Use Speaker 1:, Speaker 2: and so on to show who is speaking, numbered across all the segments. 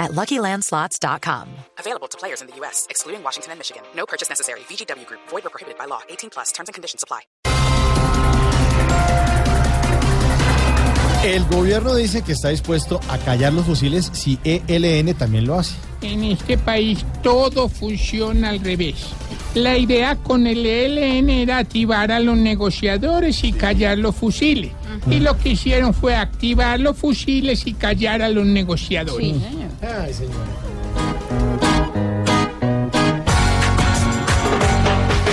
Speaker 1: at LuckyLandSlots.com.
Speaker 2: Available to players in the U.S., excluding Washington and Michigan. No purchase necessary. VGW Group. Void or prohibited by law. 18 plus. Terms and conditions apply.
Speaker 3: El gobierno dice que está dispuesto a callar los fusiles si ELN también lo hace.
Speaker 4: En este país todo funciona al revés. La idea con el ELN era activar a los negociadores y callar los fusiles. Y lo que hicieron fue activar los fusiles y callar a los negociadores.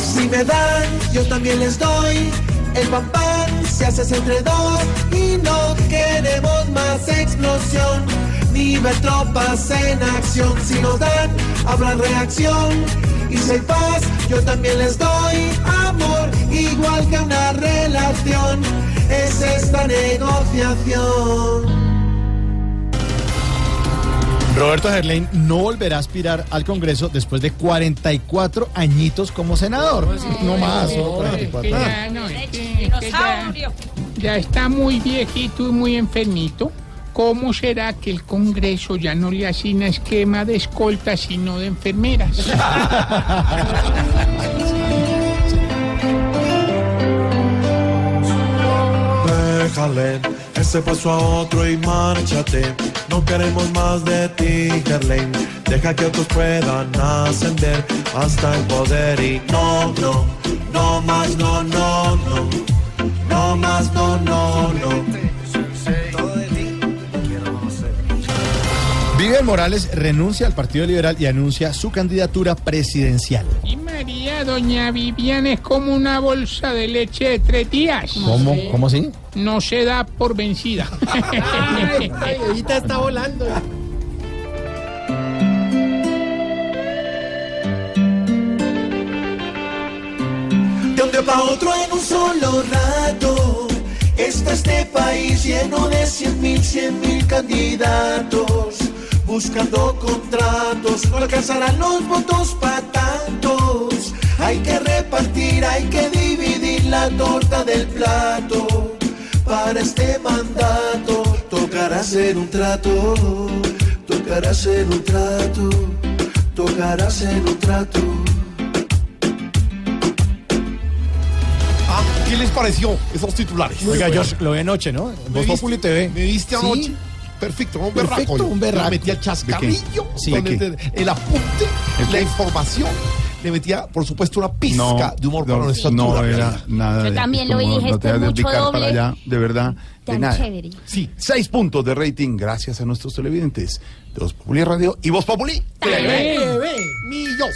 Speaker 5: Si me dan, yo también les doy. El pan pan se hace entre dos y no queremos más explosión. Ni ver tropas en acción. Si nos dan, habrá reacción. Y si hay paz, yo también les doy amor, igual que una relación. Es esta negociación.
Speaker 3: Roberto Gerlain no volverá a aspirar al Congreso después de 44 añitos como senador. No más, solo
Speaker 4: Es que
Speaker 3: 44.
Speaker 4: ya, no, es que- es que ya- ya está muy viejito y muy enfermito. ¿Cómo será que el Congreso ya no le asigna esquema de escoltas sino de enfermeras?
Speaker 5: Déjale ese paso a otro y márchate. No queremos más de ti, Gerlain. Deja que otros puedan ascender hasta el poder y no, no, no más, no, no, no. No más, no, no, no.
Speaker 3: Morales renuncia al Partido Liberal y anuncia su candidatura presidencial.
Speaker 4: Y María, doña Vivian es como una bolsa de leche de tres días.
Speaker 3: ¿Cómo? ¿Cómo así?
Speaker 4: No se da por vencida.
Speaker 3: ahorita está volando.
Speaker 5: De un día para otro en un solo rato. Está este país lleno de cien mil, cien mil candidatos. Buscando contratos, no alcanzarán los votos para tantos. Hay que repartir, hay que dividir la torta del plato. Para este mandato, tocará hacer un trato. Tocará hacer un trato. Tocará hacer un trato.
Speaker 6: Ah, ¿Qué les pareció esos titulares?
Speaker 3: Oiga, yo lo vi anoche, ¿no? En
Speaker 6: ¿Me
Speaker 3: Voz Populi TV.
Speaker 6: ¿Me viste
Speaker 3: Sí.
Speaker 6: Perfecto, un berraco.
Speaker 3: Perfecto, un berraco.
Speaker 6: Le metía el chascarrillo,
Speaker 3: Sí.
Speaker 6: con
Speaker 3: ¿De
Speaker 6: el, el apunte, la información. Le metía, por supuesto, una pizca de humor para nuestra
Speaker 7: no
Speaker 6: altura.
Speaker 7: era nada
Speaker 8: Yo
Speaker 7: de
Speaker 8: también lo dije,
Speaker 7: no te de
Speaker 8: mucho
Speaker 7: picar
Speaker 8: doble.
Speaker 7: para allá, de verdad, de
Speaker 8: Tan
Speaker 7: nada.
Speaker 8: chévere.
Speaker 6: Sí, seis puntos de rating gracias a nuestros televidentes de Voz Populi Radio y Voz Populi TV.
Speaker 4: TV.
Speaker 6: Millos.